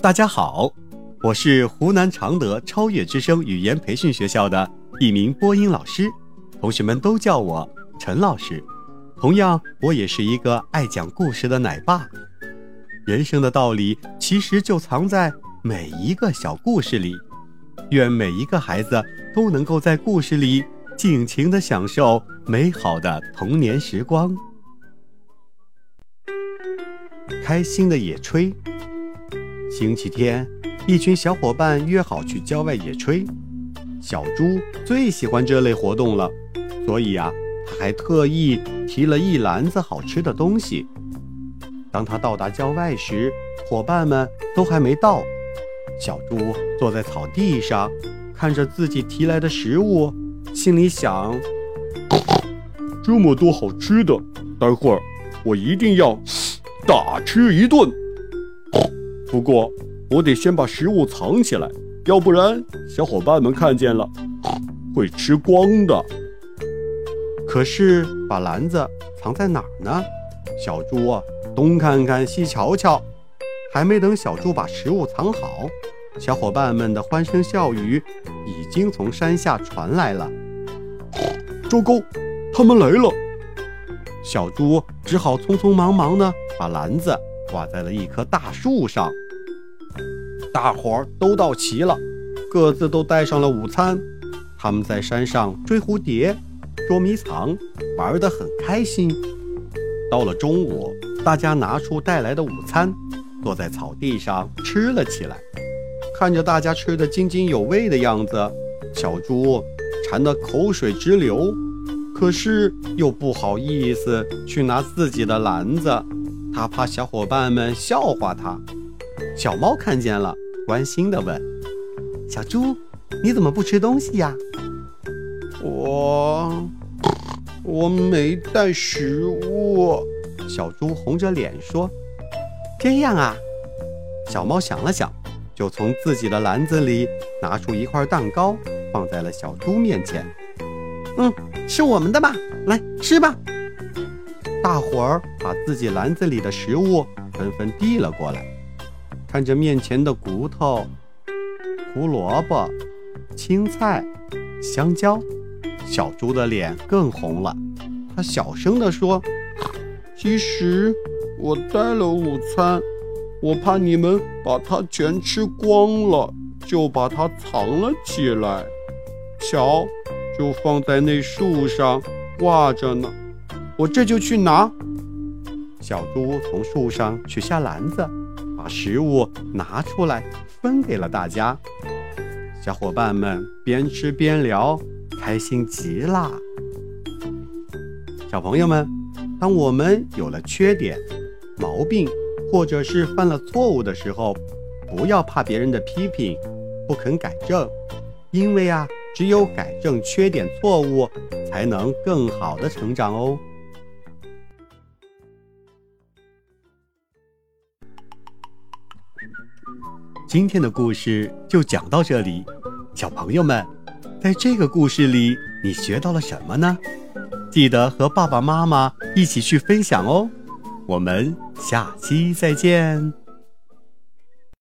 大家好，我是湖南常德超越之声语言培训学校的一名播音老师，同学们都叫我陈老师。同样，我也是一个爱讲故事的奶爸。人生的道理其实就藏在每一个小故事里。愿每一个孩子都能够在故事里尽情的享受美好的童年时光。开心的野炊。星期天，一群小伙伴约好去郊外野炊。小猪最喜欢这类活动了，所以呀，他还特意提了一篮子好吃的东西。当他到达郊外时，伙伴们都还没到。小猪坐在草地上，看着自己提来的食物，心里想：这么多好吃的，待会儿我一定要大吃一顿。不过，我得先把食物藏起来，要不然小伙伴们看见了会吃光的。可是，把篮子藏在哪儿呢？小猪啊，东看看，西瞧瞧，还没等小猪把食物藏好，小伙伴们的欢声笑语已经从山下传来了。糟糕，他们来了！小猪只好匆匆忙忙的把篮子。挂在了一棵大树上，大伙儿都到齐了，各自都带上了午餐。他们在山上追蝴蝶、捉迷藏，玩得很开心。到了中午，大家拿出带来的午餐，坐在草地上吃了起来。看着大家吃得津津有味的样子，小猪馋得口水直流，可是又不好意思去拿自己的篮子。他怕小伙伴们笑话他。小猫看见了，关心地问：“小猪，你怎么不吃东西呀？”“我……我没带食物。”小猪红着脸说。“这样啊。”小猫想了想，就从自己的篮子里拿出一块蛋糕，放在了小猪面前。“嗯，是我们的吧？来吃吧。”大伙儿把自己篮子里的食物纷纷递了过来，看着面前的骨头、胡萝卜、青菜、香蕉，小猪的脸更红了。他小声地说：“其实我带了午餐，我怕你们把它全吃光了，就把它藏了起来。瞧，就放在那树上挂着呢。”我这就去拿。小猪从树上取下篮子，把食物拿出来分给了大家。小伙伴们边吃边聊，开心极了。小朋友们，当我们有了缺点、毛病，或者是犯了错误的时候，不要怕别人的批评，不肯改正，因为啊，只有改正缺点、错误，才能更好的成长哦。今天的故事就讲到这里，小朋友们，在这个故事里你学到了什么呢？记得和爸爸妈妈一起去分享哦。我们下期再见。